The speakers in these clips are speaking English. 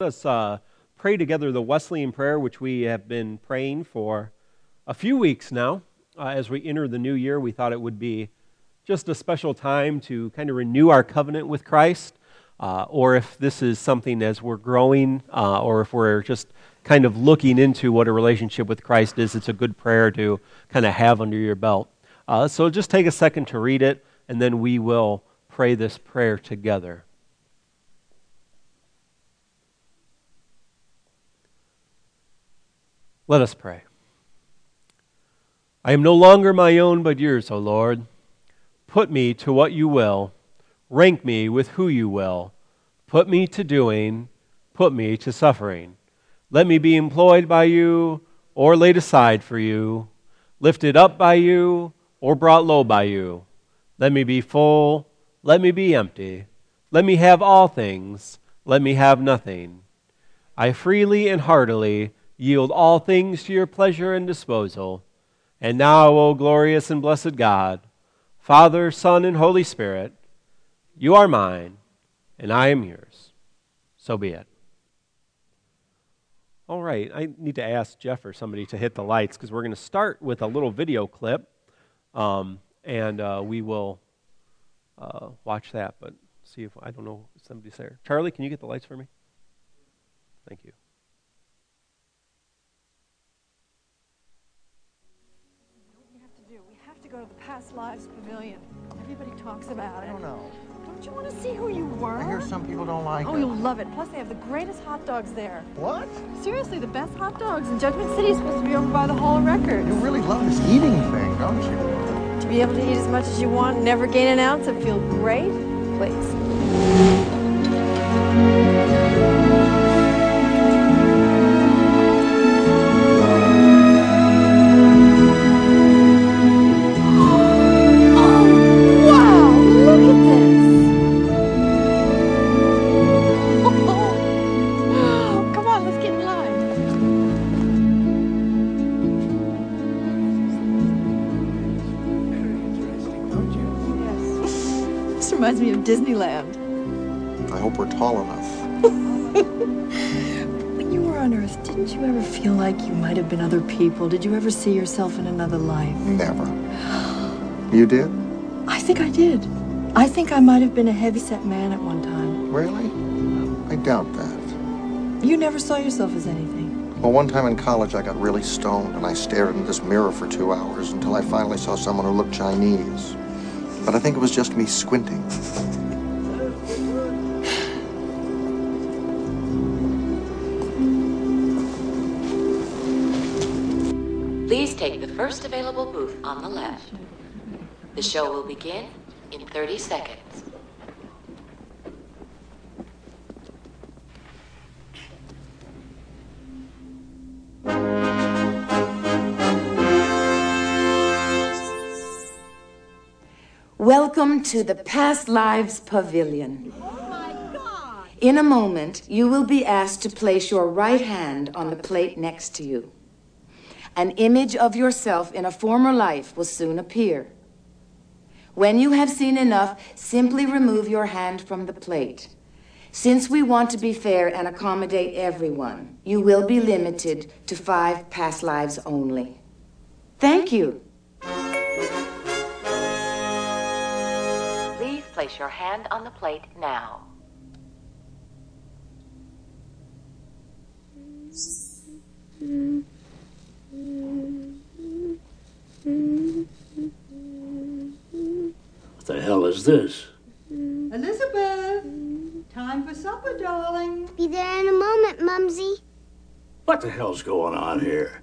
Let us uh, pray together the Wesleyan prayer, which we have been praying for a few weeks now. Uh, as we enter the new year, we thought it would be just a special time to kind of renew our covenant with Christ. Uh, or if this is something as we're growing, uh, or if we're just kind of looking into what a relationship with Christ is, it's a good prayer to kind of have under your belt. Uh, so just take a second to read it, and then we will pray this prayer together. Let us pray. I am no longer my own, but yours, O Lord. Put me to what you will, rank me with who you will. Put me to doing, put me to suffering. Let me be employed by you or laid aside for you, lifted up by you or brought low by you. Let me be full, let me be empty. Let me have all things, let me have nothing. I freely and heartily yield all things to your pleasure and disposal. And now, O glorious and blessed God, Father, Son, and Holy Spirit, you are mine, and I am yours. So be it. All right, I need to ask Jeff or somebody to hit the lights because we're going to start with a little video clip, um, and uh, we will uh, watch that. But see if I don't know if somebody's there. Charlie, can you get the lights for me? Thank you. To go to the Past Lives Pavilion. Everybody talks about it. I don't know. Don't you want to see who you were? I hear some people don't like Oh, it. Oh, you'll love it. Plus, they have the greatest hot dogs there. What? Seriously, the best hot dogs. And Judgment City is supposed to be over by the Hall of Records. You really love this eating thing, don't you? To be able to eat as much as you want, never gain an ounce, and feel great, please. Reminds me of Disneyland. I hope we're tall enough. When you were on Earth, didn't you ever feel like you might have been other people? Did you ever see yourself in another life? Never. You did? I think I did. I think I might have been a heavyset man at one time. Really? I doubt that. You never saw yourself as anything. Well, one time in college, I got really stoned and I stared into this mirror for two hours until I finally saw someone who looked Chinese. But I think it was just me squinting. Please take the first available booth on the left. The show will begin in 30 seconds. Welcome to the Past Lives Pavilion. In a moment, you will be asked to place your right hand on the plate next to you. An image of yourself in a former life will soon appear. When you have seen enough, simply remove your hand from the plate. Since we want to be fair and accommodate everyone, you will be limited to five past lives only. Thank you. Place your hand on the plate now. What the hell is this? Elizabeth, time for supper, darling. Be there in a moment, Mumsy. What the hell's going on here?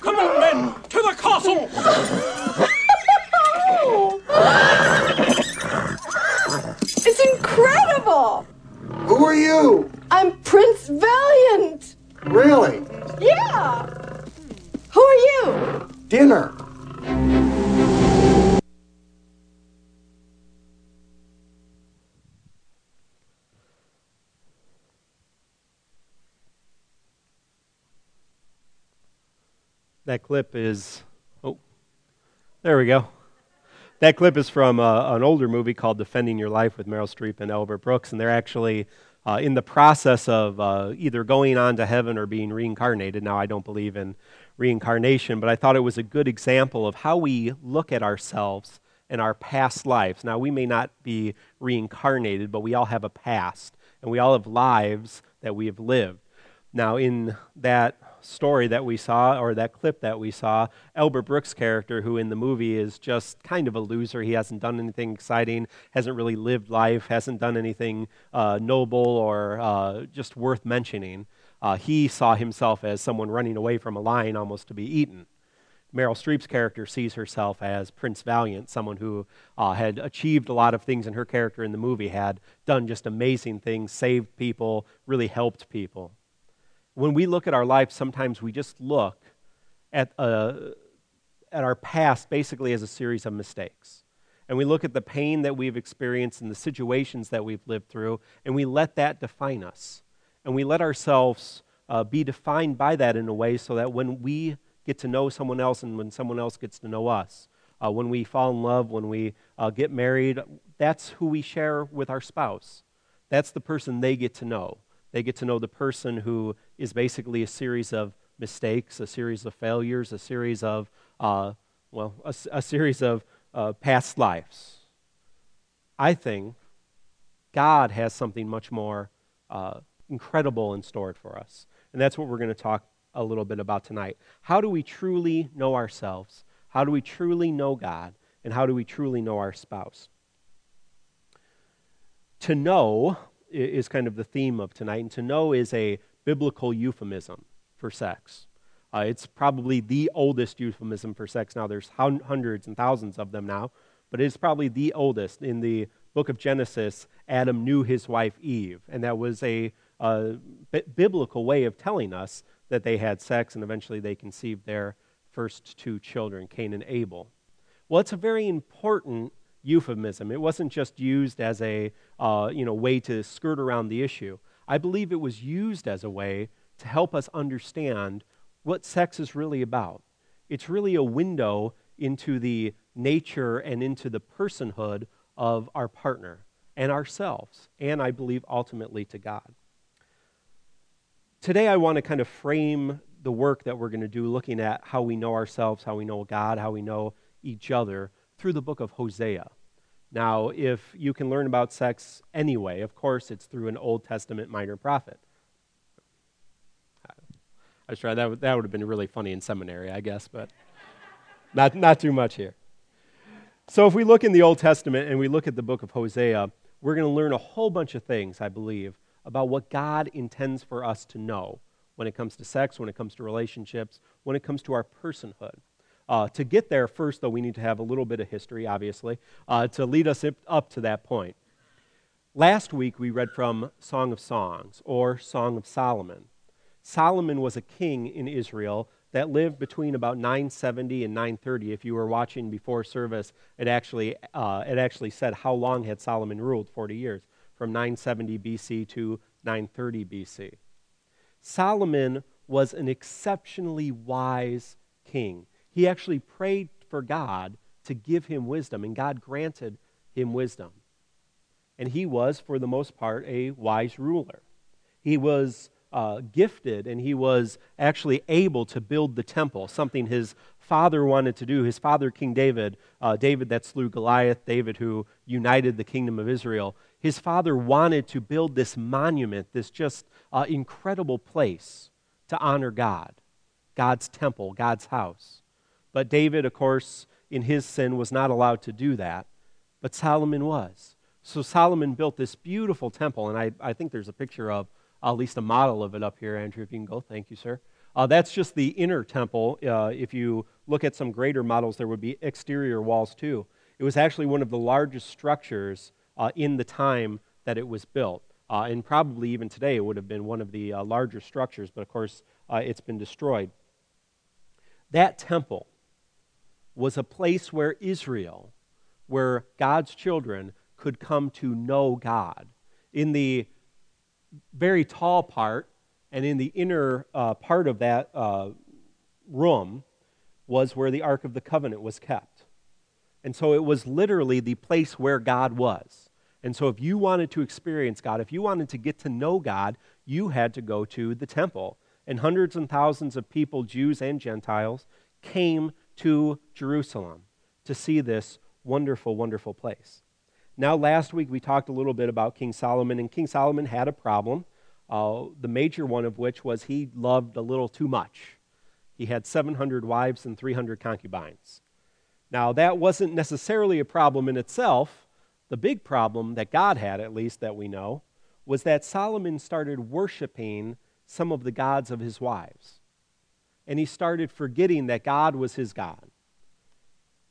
Come on, men, to the castle! It's incredible! Who are you? I'm Prince Valiant! That clip is, oh, there we go. That clip is from uh, an older movie called Defending Your Life with Meryl Streep and Albert Brooks, and they're actually uh, in the process of uh, either going on to heaven or being reincarnated. Now, I don't believe in reincarnation, but I thought it was a good example of how we look at ourselves and our past lives. Now, we may not be reincarnated, but we all have a past, and we all have lives that we have lived. Now, in that story that we saw, or that clip that we saw, Albert Brooks' character, who in the movie is just kind of a loser, he hasn't done anything exciting, hasn't really lived life, hasn't done anything uh, noble or uh, just worth mentioning. Uh, he saw himself as someone running away from a lion almost to be eaten. Meryl Streep's character sees herself as Prince Valiant, someone who uh, had achieved a lot of things, and her character in the movie had done just amazing things, saved people, really helped people when we look at our life, sometimes we just look at, uh, at our past basically as a series of mistakes. And we look at the pain that we've experienced and the situations that we've lived through, and we let that define us. And we let ourselves uh, be defined by that in a way so that when we get to know someone else and when someone else gets to know us, uh, when we fall in love, when we uh, get married, that's who we share with our spouse. That's the person they get to know. They get to know the person who is basically a series of mistakes, a series of failures, a series of, uh, well, a, a, series of uh, past lives. I think God has something much more uh, incredible in store for us. And that's what we're going to talk a little bit about tonight. How do we truly know ourselves? How do we truly know God? And how do we truly know our spouse? To know is kind of the theme of tonight. And to know is a biblical euphemism for sex. Uh, it's probably the oldest euphemism for sex. Now, there's hundreds and thousands of them now, but it's probably the oldest. In the book of Genesis, Adam knew his wife Eve, and that was a, biblical way of telling us that they had sex, and eventually they conceived their first two children, Cain and Abel. Well, it's a very important euphemism. It wasn't just used as a uh, you know, way to skirt around the issue. I believe it was used as a way to help us understand what sex is really about. It's really a window into the nature and into the personhood of our partner and ourselves, and I believe ultimately to God. Today, I want to kind of frame the work that we're going to do looking at how we know ourselves, how we know God, how we know each other through the book of Hosea. Now, if you can learn about sex anyway, of course, it's through an Old Testament minor prophet. I was trying, that, would, that would have been really funny in seminary, I guess, but not, not too much here. So, if we look in the Old Testament and we look at the book of Hosea, we're going to learn a whole bunch of things, I believe, about what God intends for us to know when it comes to sex, when it comes to relationships, when it comes to our personhood. Uh, to get there, first, though, we need to have a little bit of history, obviously, uh, to lead us up to that point. Last week, we read from Song of Songs, or Song of Solomon. Solomon was a king in Israel that lived between about 970 and 930. If you were watching before service, it actually, uh, it actually said how long had Solomon ruled 40 years, from 970 BC to 930 BC. Solomon was an exceptionally wise king he actually prayed for God to give him wisdom, and God granted him wisdom. And he was, for the most part, a wise ruler. He was uh, gifted and he was actually able to build the temple, something his father wanted to do. His father, King David, uh, David that slew Goliath, David who united the kingdom of Israel, his father wanted to build this monument, this just uh, incredible place to honor God, God's temple, God's house. But David, of course, in his sin, was not allowed to do that, but Solomon was. So Solomon built this beautiful temple, and I, I think there's a picture of at least a model of it up here, Andrew, if you can go. Thank you, sir. Uh, that's just the inner temple. Uh, if you look at some greater models, there would be exterior walls too. It was actually one of the largest structures uh, in the time that it was built. Uh, and probably even today, it would have been one of the uh, larger structures, but of course, uh, it's been destroyed. That temple was a place where Israel, where God's children could come to know God. In the very tall part and in the inner uh, part of that uh, room, was where the Ark of the Covenant was kept. And so it was literally the place where God was. And so if you wanted to experience God, if you wanted to get to know God, you had to go to the temple. And hundreds and thousands of people, Jews and Gentiles, came to Jerusalem to see this wonderful, wonderful place. Now, last week we talked a little bit about King Solomon, and King Solomon had a problem, uh, the major one of which was he loved a little too much. He had 700 wives and 300 concubines. Now, that wasn't necessarily a problem in itself. The big problem that God had, at least that we know, was that Solomon started worshiping some of the gods of his wives. And he started forgetting that God was his God.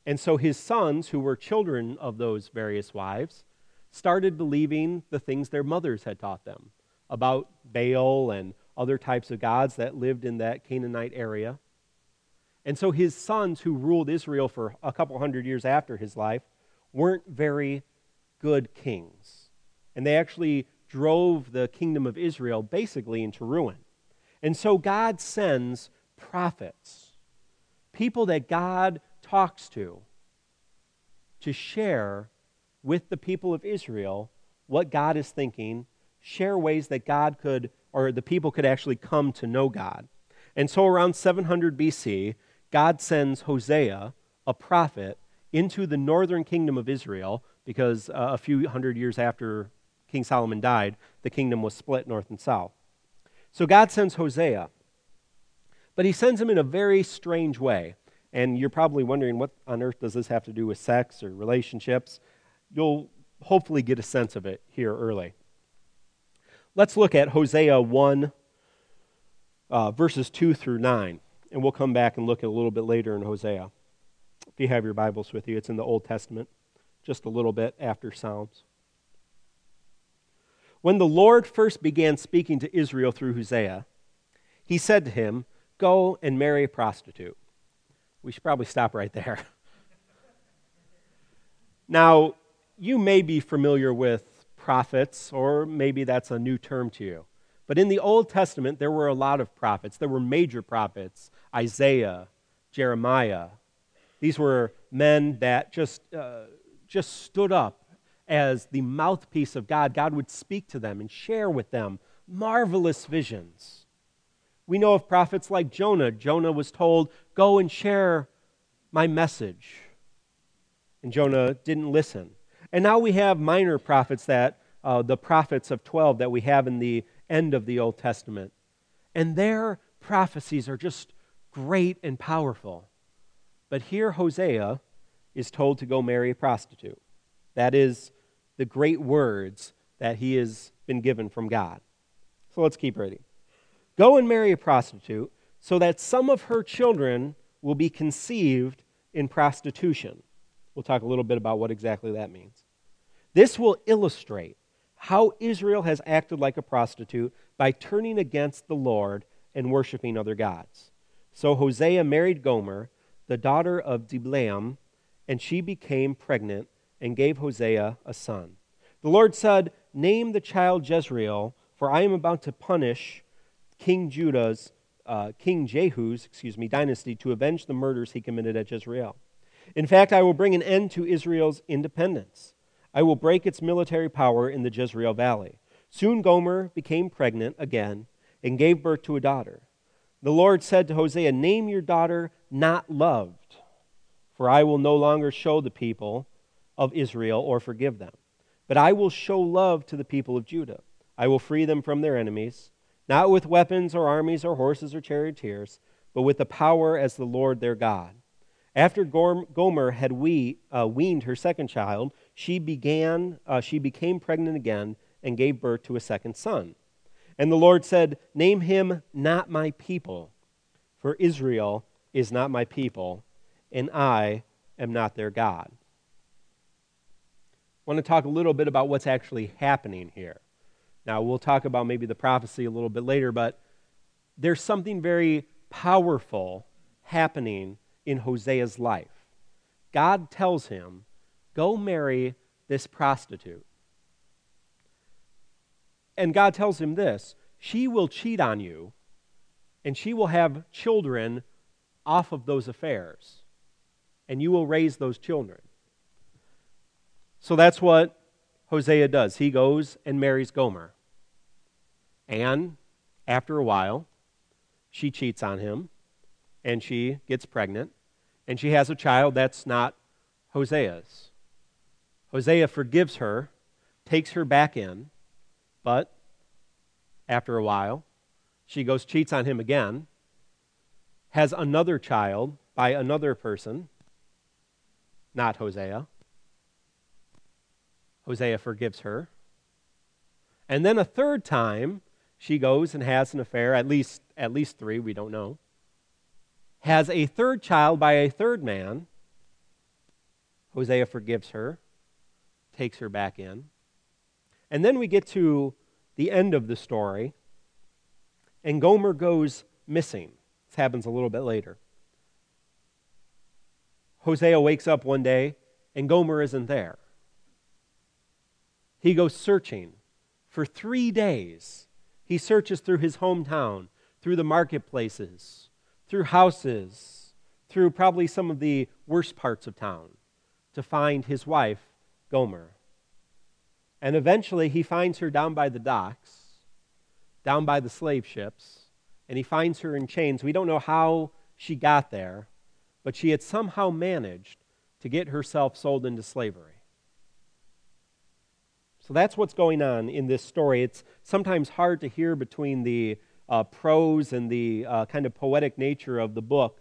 And so his sons, who were children of those various wives, started believing the things their mothers had taught them about Baal and other types of gods that lived in that Canaanite area. And so his sons, who ruled Israel for a couple hundred years after his life, weren't very good kings. And they actually drove the kingdom of Israel basically into ruin. And so God sends prophets, people that God talks to, to share with the people of Israel what God is thinking, share ways that God could, or the people could actually come to know God. And so around 700 BC, God sends Hosea, a prophet, into the northern kingdom of Israel because uh, a few hundred years after King Solomon died, the kingdom was split north and south. So God sends Hosea, but he sends him in a very strange way. And you're probably wondering, what on earth does this have to do with sex or relationships? You'll hopefully get a sense of it here early. Let's look at Hosea 1, uh, verses 2 through 9. And we'll come back and look at a little bit later in Hosea. If you have your Bibles with you, it's in the Old Testament, just a little bit after Psalms. When the Lord first began speaking to Israel through Hosea, he said to him, Go and marry a prostitute. We should probably stop right there. now, you may be familiar with prophets, or maybe that's a new term to you. But in the Old Testament, there were a lot of prophets. There were major prophets Isaiah, Jeremiah. These were men that just, uh, just stood up as the mouthpiece of God. God would speak to them and share with them marvelous visions. We know of prophets like Jonah. Jonah was told, Go and share my message. And Jonah didn't listen. And now we have minor prophets that, uh, the prophets of 12 that we have in the end of the Old Testament. And their prophecies are just great and powerful. But here Hosea is told to go marry a prostitute. That is the great words that he has been given from God. So let's keep reading. Go and marry a prostitute so that some of her children will be conceived in prostitution. We'll talk a little bit about what exactly that means. This will illustrate how Israel has acted like a prostitute by turning against the Lord and worshiping other gods. So Hosea married Gomer, the daughter of Diblaim, and she became pregnant and gave Hosea a son. The Lord said, Name the child Jezreel, for I am about to punish King Judah's, uh, King Jehu's, excuse me, dynasty to avenge the murders he committed at Jezreel. In fact, I will bring an end to Israel's independence. I will break its military power in the Jezreel Valley. Soon Gomer became pregnant again and gave birth to a daughter. The Lord said to Hosea, Name your daughter not loved, for I will no longer show the people of Israel or forgive them. But I will show love to the people of Judah. I will free them from their enemies not with weapons or armies or horses or charioteers, but with the power as the Lord their God. After Gomer had we, uh, weaned her second child, she began, uh, she became pregnant again and gave birth to a second son. And the Lord said, Name him not my people, for Israel is not my people, and I am not their God. I want to talk a little bit about what's actually happening here. Now, we'll talk about maybe the prophecy a little bit later, but there's something very powerful happening in Hosea's life. God tells him, Go marry this prostitute. And God tells him this she will cheat on you, and she will have children off of those affairs, and you will raise those children. So that's what Hosea does. He goes and marries Gomer. And after a while, she cheats on him, and she gets pregnant, and she has a child that's not Hosea's. Hosea forgives her, takes her back in, but after a while, she goes, cheats on him again, has another child by another person, not Hosea. Hosea forgives her. And then a third time, she goes and has an affair, at least, at least three, we don't know. Has a third child by a third man. Hosea forgives her, takes her back in. And then we get to the end of the story, and Gomer goes missing. This happens a little bit later. Hosea wakes up one day, and Gomer isn't there. He goes searching for three days. He searches through his hometown, through the marketplaces, through houses, through probably some of the worst parts of town to find his wife, Gomer. And eventually he finds her down by the docks, down by the slave ships, and he finds her in chains. We don't know how she got there, but she had somehow managed to get herself sold into slavery. That's what's going on in this story. It's sometimes hard to hear between the uh, prose and the uh, kind of poetic nature of the book,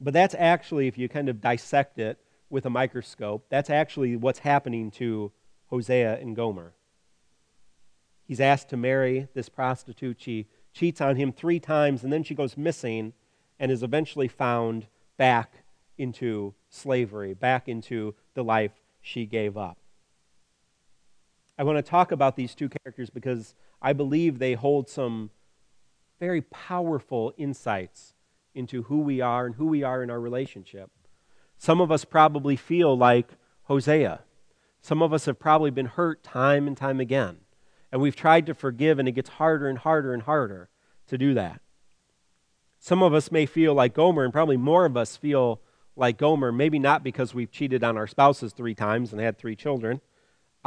but that's actually, if you kind of dissect it with a microscope, that's actually what's happening to Hosea and Gomer. He's asked to marry this prostitute. She cheats on him three times, and then she goes missing and is eventually found back into slavery, back into the life she gave up. I want to talk about these two characters because I believe they hold some very powerful insights into who we are and who we are in our relationship. Some of us probably feel like Hosea. Some of us have probably been hurt time and time again. And we've tried to forgive, and it gets harder and harder and harder to do that. Some of us may feel like Gomer, and probably more of us feel like Gomer, maybe not because we've cheated on our spouses three times and had three children,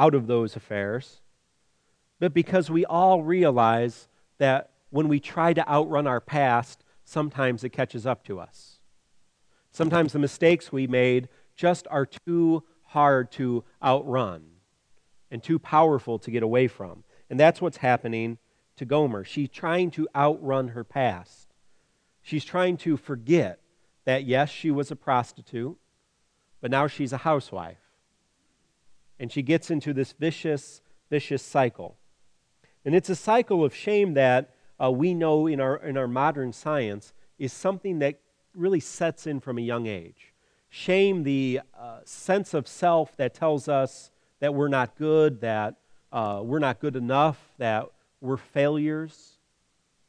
out of those affairs, but because we all realize that when we try to outrun our past, sometimes it catches up to us. Sometimes the mistakes we made just are too hard to outrun and too powerful to get away from. And that's what's happening to Gomer. She's trying to outrun her past. She's trying to forget that, yes, she was a prostitute, but now she's a housewife and she gets into this vicious, vicious cycle. And it's a cycle of shame that uh, we know in our, in our modern science is something that really sets in from a young age. Shame, the uh, sense of self that tells us that we're not good, that uh, we're not good enough, that we're failures.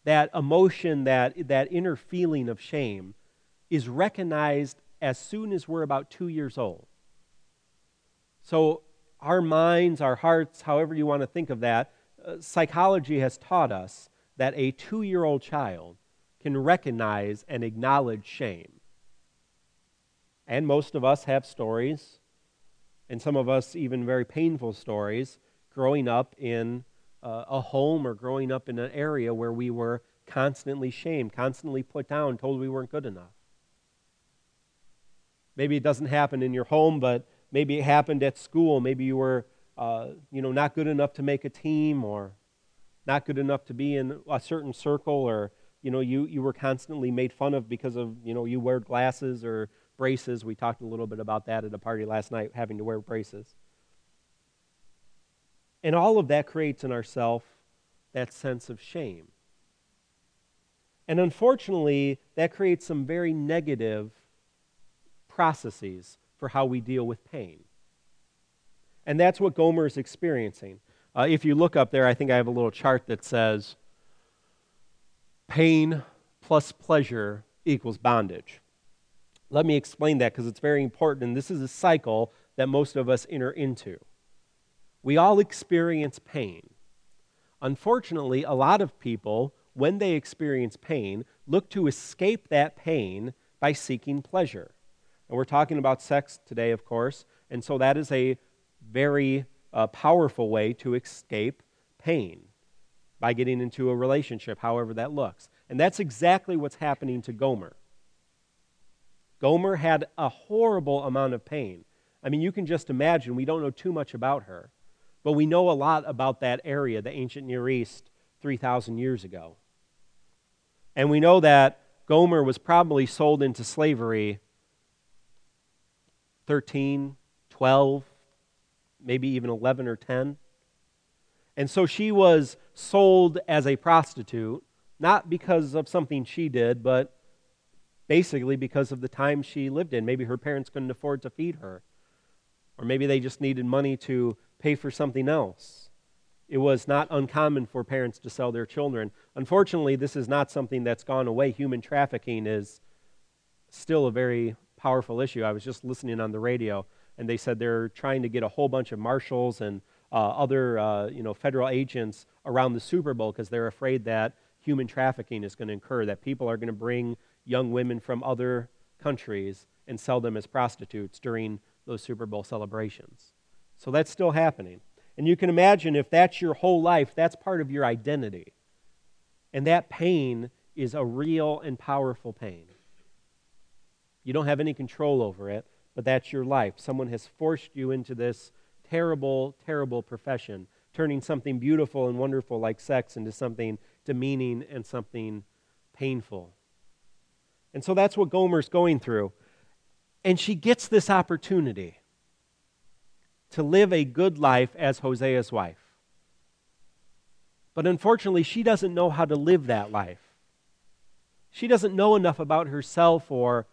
That emotion, that, that inner feeling of shame, is recognized as soon as we're about two years old. So our minds, our hearts, however you want to think of that, uh, psychology has taught us that a two year old child can recognize and acknowledge shame. And most of us have stories, and some of us even very painful stories, growing up in uh, a home or growing up in an area where we were constantly shamed, constantly put down, told we weren't good enough. Maybe it doesn't happen in your home, but Maybe it happened at school. Maybe you were, uh, you know, not good enough to make a team or not good enough to be in a certain circle or, you know, you, you were constantly made fun of because of, you know, you wear glasses or braces. We talked a little bit about that at a party last night, having to wear braces. And all of that creates in ourself that sense of shame. And unfortunately, that creates some very negative processes for how we deal with pain. And that's what Gomer is experiencing. Uh, if you look up there, I think I have a little chart that says pain plus pleasure equals bondage. Let me explain that because it's very important, and this is a cycle that most of us enter into. We all experience pain. Unfortunately, a lot of people, when they experience pain, look to escape that pain by seeking pleasure. And we're talking about sex today, of course, and so that is a very uh, powerful way to escape pain by getting into a relationship, however that looks. And that's exactly what's happening to Gomer. Gomer had a horrible amount of pain. I mean, you can just imagine, we don't know too much about her, but we know a lot about that area, the ancient Near East, 3,000 years ago. And we know that Gomer was probably sold into slavery 13, 12, maybe even 11 or 10. And so she was sold as a prostitute, not because of something she did, but basically because of the time she lived in. Maybe her parents couldn't afford to feed her, or maybe they just needed money to pay for something else. It was not uncommon for parents to sell their children. Unfortunately, this is not something that's gone away. Human trafficking is still a very powerful issue. I was just listening on the radio, and they said they're trying to get a whole bunch of marshals and uh, other uh, you know, federal agents around the Super Bowl because they're afraid that human trafficking is going to occur, that people are going to bring young women from other countries and sell them as prostitutes during those Super Bowl celebrations. So that's still happening. And you can imagine if that's your whole life, that's part of your identity. And that pain is a real and powerful pain. You don't have any control over it, but that's your life. Someone has forced you into this terrible, terrible profession, turning something beautiful and wonderful like sex into something demeaning and something painful. And so that's what Gomer's going through. And she gets this opportunity to live a good life as Hosea's wife. But unfortunately, she doesn't know how to live that life. She doesn't know enough about herself or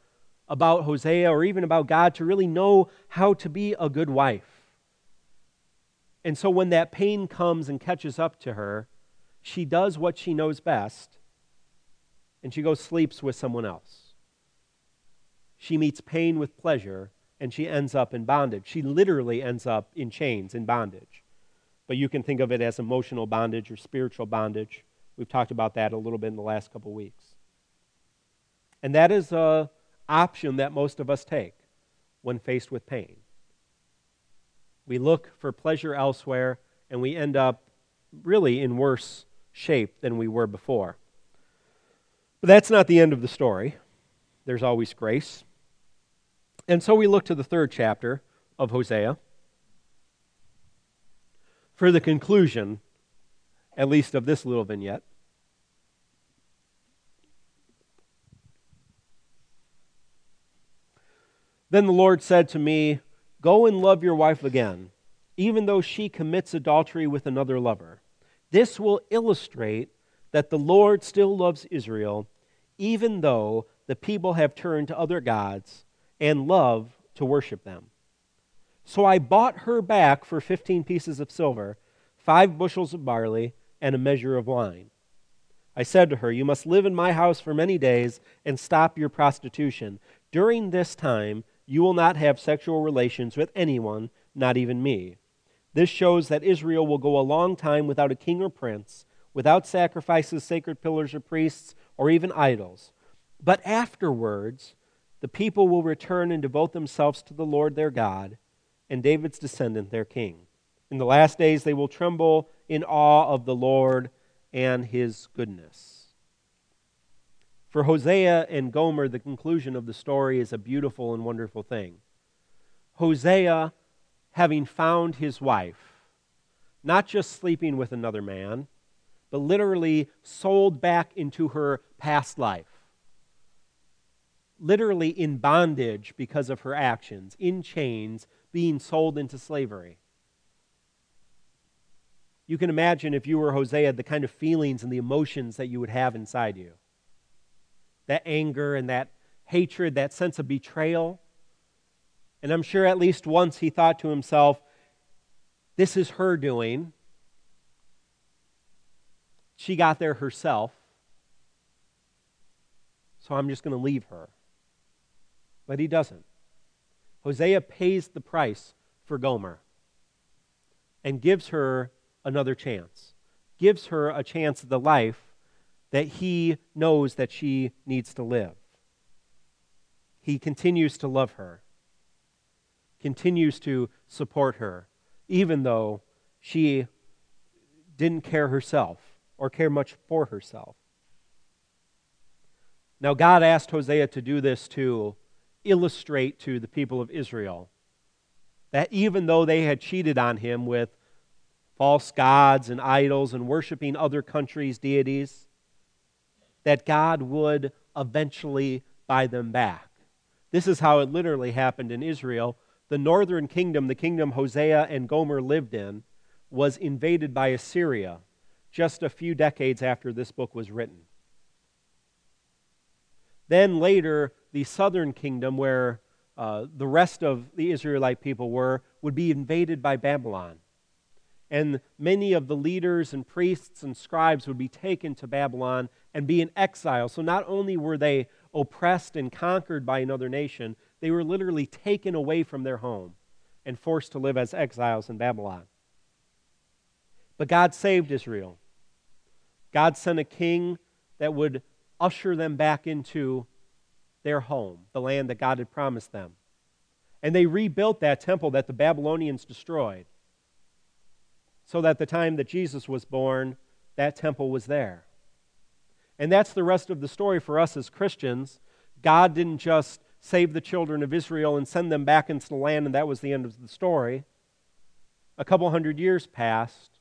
about Hosea or even about God to really know how to be a good wife. And so when that pain comes and catches up to her, she does what she knows best and she goes sleeps with someone else. She meets pain with pleasure and she ends up in bondage. She literally ends up in chains, in bondage. But you can think of it as emotional bondage or spiritual bondage. We've talked about that a little bit in the last couple weeks. And that is a option that most of us take when faced with pain. We look for pleasure elsewhere, and we end up really in worse shape than we were before. But that's not the end of the story. There's always grace. And so we look to the third chapter of Hosea for the conclusion, at least of this little vignette. Then the Lord said to me, Go and love your wife again, even though she commits adultery with another lover. This will illustrate that the Lord still loves Israel, even though the people have turned to other gods and love to worship them. So I bought her back for 15 pieces of silver, five bushels of barley, and a measure of wine. I said to her, You must live in my house for many days and stop your prostitution. During this time, you will not have sexual relations with anyone, not even me. This shows that Israel will go a long time without a king or prince, without sacrifices, sacred pillars or priests, or even idols. But afterwards, the people will return and devote themselves to the Lord their God and David's descendant, their king. In the last days, they will tremble in awe of the Lord and his goodness. For Hosea and Gomer, the conclusion of the story is a beautiful and wonderful thing. Hosea, having found his wife, not just sleeping with another man, but literally sold back into her past life, literally in bondage because of her actions, in chains, being sold into slavery. You can imagine if you were Hosea, the kind of feelings and the emotions that you would have inside you that anger and that hatred, that sense of betrayal. And I'm sure at least once he thought to himself, this is her doing. She got there herself. So I'm just going to leave her. But he doesn't. Hosea pays the price for Gomer and gives her another chance, gives her a chance at the life that he knows that she needs to live. he continues to love her, continues to support her, even though she didn't care herself or care much for herself. Now, God asked Hosea to do this to illustrate to the people of Israel that even though they had cheated on him with false gods and idols and worshiping other countries' deities, that God would eventually buy them back. This is how it literally happened in Israel. The northern kingdom, the kingdom Hosea and Gomer lived in, was invaded by Assyria just a few decades after this book was written. Then later, the southern kingdom, where uh, the rest of the Israelite people were, would be invaded by Babylon. And many of the leaders and priests and scribes would be taken to Babylon and be in exile. So not only were they oppressed and conquered by another nation, they were literally taken away from their home and forced to live as exiles in Babylon. But God saved Israel. God sent a king that would usher them back into their home, the land that God had promised them. And they rebuilt that temple that the Babylonians destroyed. So that the time that Jesus was born, that temple was there. And that's the rest of the story for us as Christians. God didn't just save the children of Israel and send them back into the land, and that was the end of the story. A couple hundred years passed,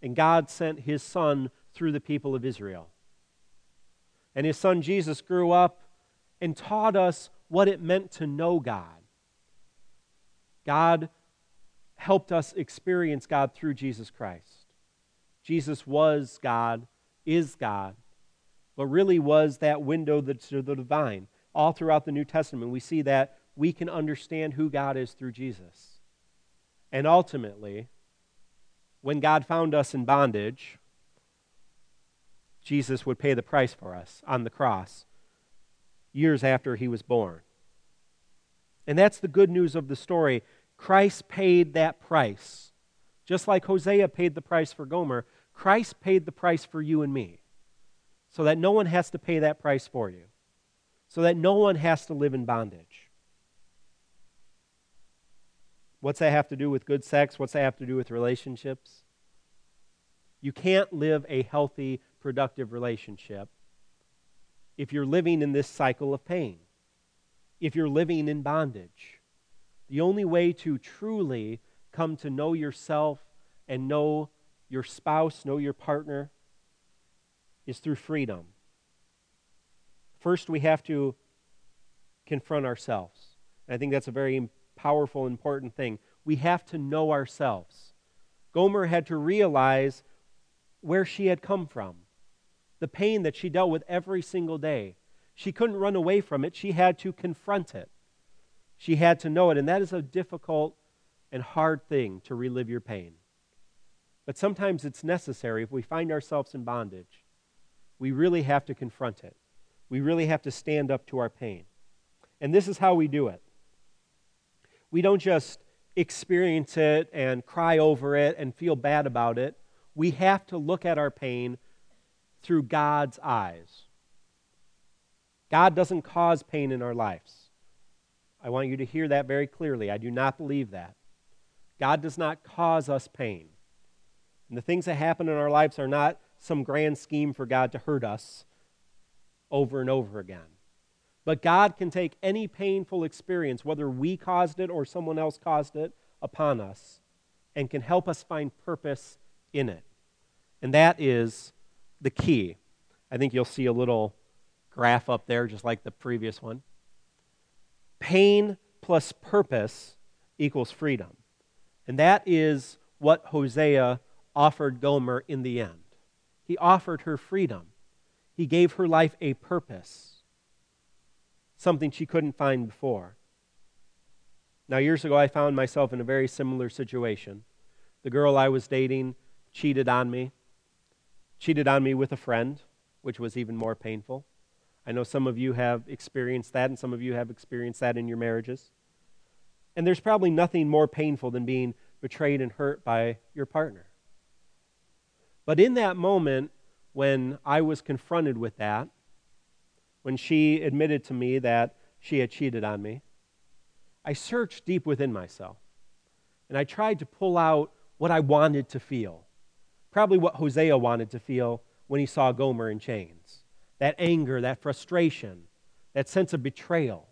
and God sent his son through the people of Israel. And his son Jesus grew up and taught us what it meant to know God. God helped us experience God through Jesus Christ. Jesus was God, is God, but really was that window to the divine. All throughout the New Testament, we see that we can understand who God is through Jesus. And ultimately, when God found us in bondage, Jesus would pay the price for us on the cross years after he was born. And that's the good news of the story. Christ paid that price. Just like Hosea paid the price for Gomer, Christ paid the price for you and me so that no one has to pay that price for you, so that no one has to live in bondage. What's that have to do with good sex? What's that have to do with relationships? You can't live a healthy, productive relationship if you're living in this cycle of pain, if you're living in bondage. The only way to truly come to know yourself and know your spouse, know your partner, is through freedom. First, we have to confront ourselves. And I think that's a very powerful, important thing. We have to know ourselves. Gomer had to realize where she had come from, the pain that she dealt with every single day. She couldn't run away from it, she had to confront it. She had to know it, and that is a difficult and hard thing to relive your pain. But sometimes it's necessary if we find ourselves in bondage we really have to confront it. We really have to stand up to our pain. And this is how we do it. We don't just experience it and cry over it and feel bad about it. We have to look at our pain through God's eyes. God doesn't cause pain in our lives. I want you to hear that very clearly. I do not believe that. God does not cause us pain. And the things that happen in our lives are not some grand scheme for God to hurt us over and over again. But God can take any painful experience, whether we caused it or someone else caused it, upon us and can help us find purpose in it. And that is the key. I think you'll see a little graph up there, just like the previous one. Pain plus purpose equals freedom. And that is what Hosea offered Gomer in the end. He offered her freedom. He gave her life a purpose, something she couldn't find before. Now, years ago, I found myself in a very similar situation. The girl I was dating cheated on me, cheated on me with a friend, which was even more painful. I know some of you have experienced that, and some of you have experienced that in your marriages. And there's probably nothing more painful than being betrayed and hurt by your partner. But in that moment, when I was confronted with that, when she admitted to me that she had cheated on me, I searched deep within myself and I tried to pull out what I wanted to feel. Probably what Hosea wanted to feel when he saw Gomer in chains that anger, that frustration, that sense of betrayal.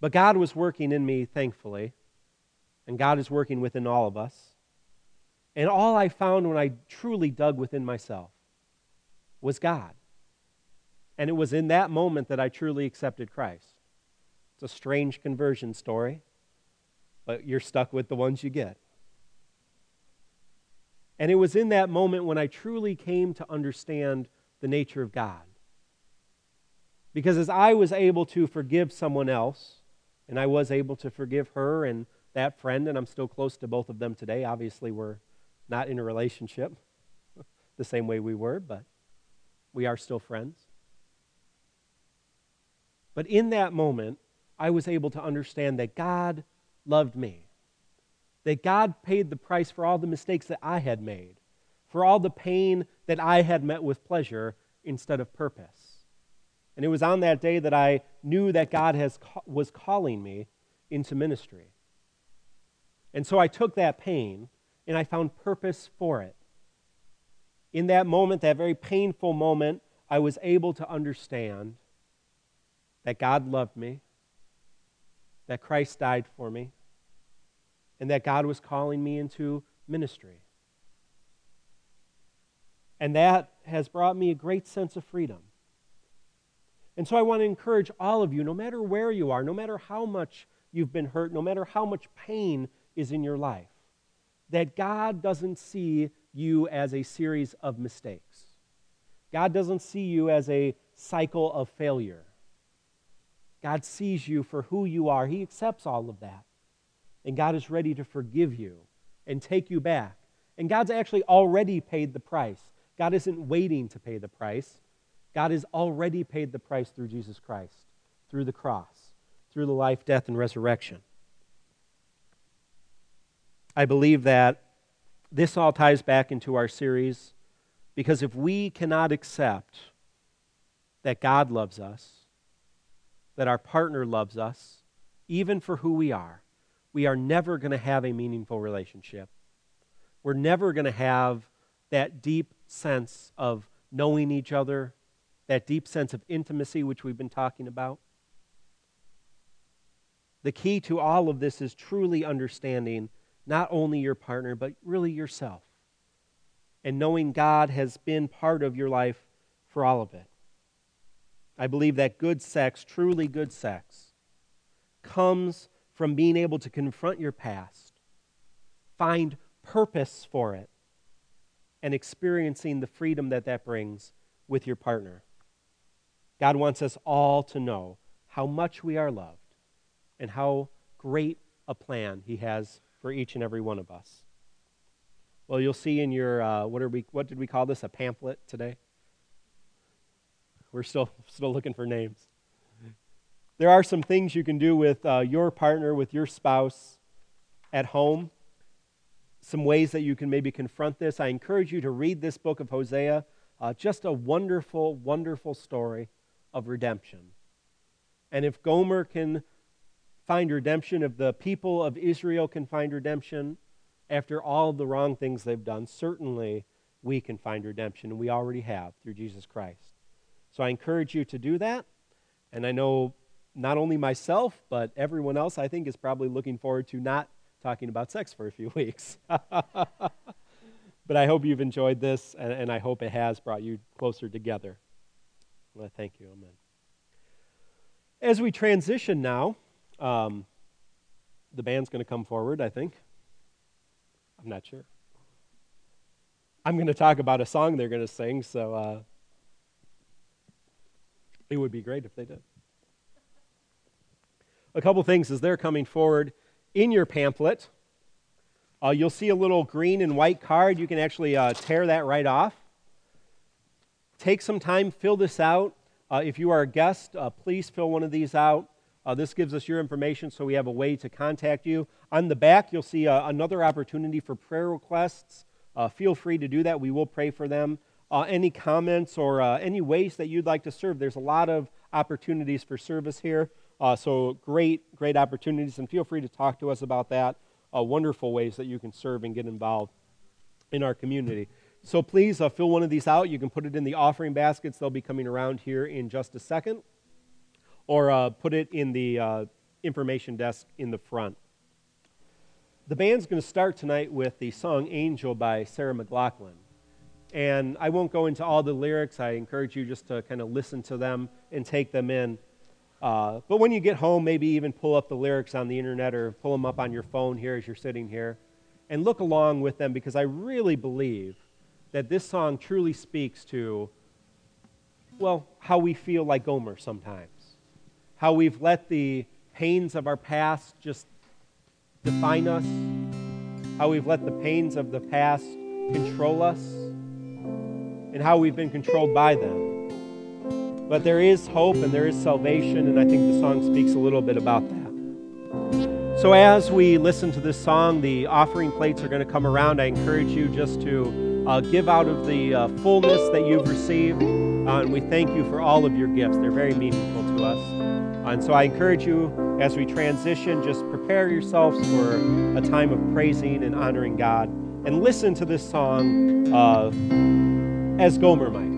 But God was working in me, thankfully, and God is working within all of us. And all I found when I truly dug within myself was God. And it was in that moment that I truly accepted Christ. It's a strange conversion story, but you're stuck with the ones you get. And it was in that moment when I truly came to understand the nature of God. Because as I was able to forgive someone else, and I was able to forgive her and that friend, and I'm still close to both of them today. Obviously, we're not in a relationship the same way we were, but we are still friends. But in that moment, I was able to understand that God loved me, that God paid the price for all the mistakes that I had made, for all the pain that I had met with pleasure instead of purpose. And it was on that day that I knew that God has, was calling me into ministry. And so I took that pain and I found purpose for it. In that moment, that very painful moment, I was able to understand that God loved me, that Christ died for me, and that God was calling me into ministry. And that has brought me a great sense of freedom. And so I want to encourage all of you, no matter where you are, no matter how much you've been hurt, no matter how much pain is in your life, that God doesn't see you as a series of mistakes. God doesn't see you as a cycle of failure. God sees you for who you are. He accepts all of that. And God is ready to forgive you and take you back. And God's actually already paid the price. God isn't waiting to pay the price. God has already paid the price through Jesus Christ, through the cross, through the life, death, and resurrection. I believe that this all ties back into our series because if we cannot accept that God loves us, that our partner loves us, even for who we are, we are never going to have a meaningful relationship. We're never going to have that deep sense of knowing each other, that deep sense of intimacy, which we've been talking about. The key to all of this is truly understanding not only your partner, but really yourself. And knowing God has been part of your life for all of it. I believe that good sex, truly good sex, comes from being able to confront your past, find purpose for it, and experiencing the freedom that that brings with your partner. God wants us all to know how much we are loved and how great a plan He has for each and every one of us. Well, you'll see in your uh, what are we? What did we call this? A pamphlet today. We're still still looking for names. There are some things you can do with uh, your partner, with your spouse, at home some ways that you can maybe confront this. I encourage you to read this book of Hosea. Uh, just a wonderful, wonderful story of redemption. And if Gomer can find redemption, if the people of Israel can find redemption after all the wrong things they've done, certainly we can find redemption, and we already have through Jesus Christ. So I encourage you to do that. And I know not only myself, but everyone else, I think, is probably looking forward to not talking about sex for a few weeks. but I hope you've enjoyed this, and, and, I hope it has brought you closer together. Well, thank you. Amen. As we transition now, um, the band's going to come forward, I think. I'm not sure. I'm going to talk about a song they're going to sing, so uh, it would be great if they did. A couple things as they're coming forward in your pamphlet, uh, you'll see a little green and white card. You can actually uh, tear that right off. Take some time, fill this out. Uh, if you are a guest, uh, please fill one of these out. Uh, this gives us your information so we have a way to contact you. On the back, you'll see uh, another opportunity for prayer requests. feel free to do that. We will pray for them. any comments or any ways that you'd like to serve, there's a lot of opportunities for service here. Uh, so great, great opportunities, and feel free to talk to us about that. Uh, wonderful ways that you can serve and get involved in our community. So please uh, fill one of these out. You can put it in the offering baskets. They'll be coming around here in just a second. Or uh, put it in the uh, information desk in the front. The band's going to start tonight with the song Angel by Sarah McLachlan. And I won't go into all the lyrics. I encourage you just to kind of listen to them and take them in. Uh, but when you get home, maybe even pull up the lyrics on the internet or pull them up on your phone here as you're sitting here and look along with them because I really believe that this song truly speaks to, well, how we feel like Gomer sometimes. How we've let the pains of our past just define us, how we've let the pains of the past control us, and how we've been controlled by them. But there is hope and there is salvation, and I think the song speaks a little bit about that. So, as we listen to this song, the offering plates are going to come around. I encourage you just to uh, give out of the uh, fullness that you've received, uh, and we thank you for all of your gifts. They're very meaningful to us. And so, I encourage you as we transition, just prepare yourselves for a time of praising and honoring God and listen to this song uh, as Gomer might.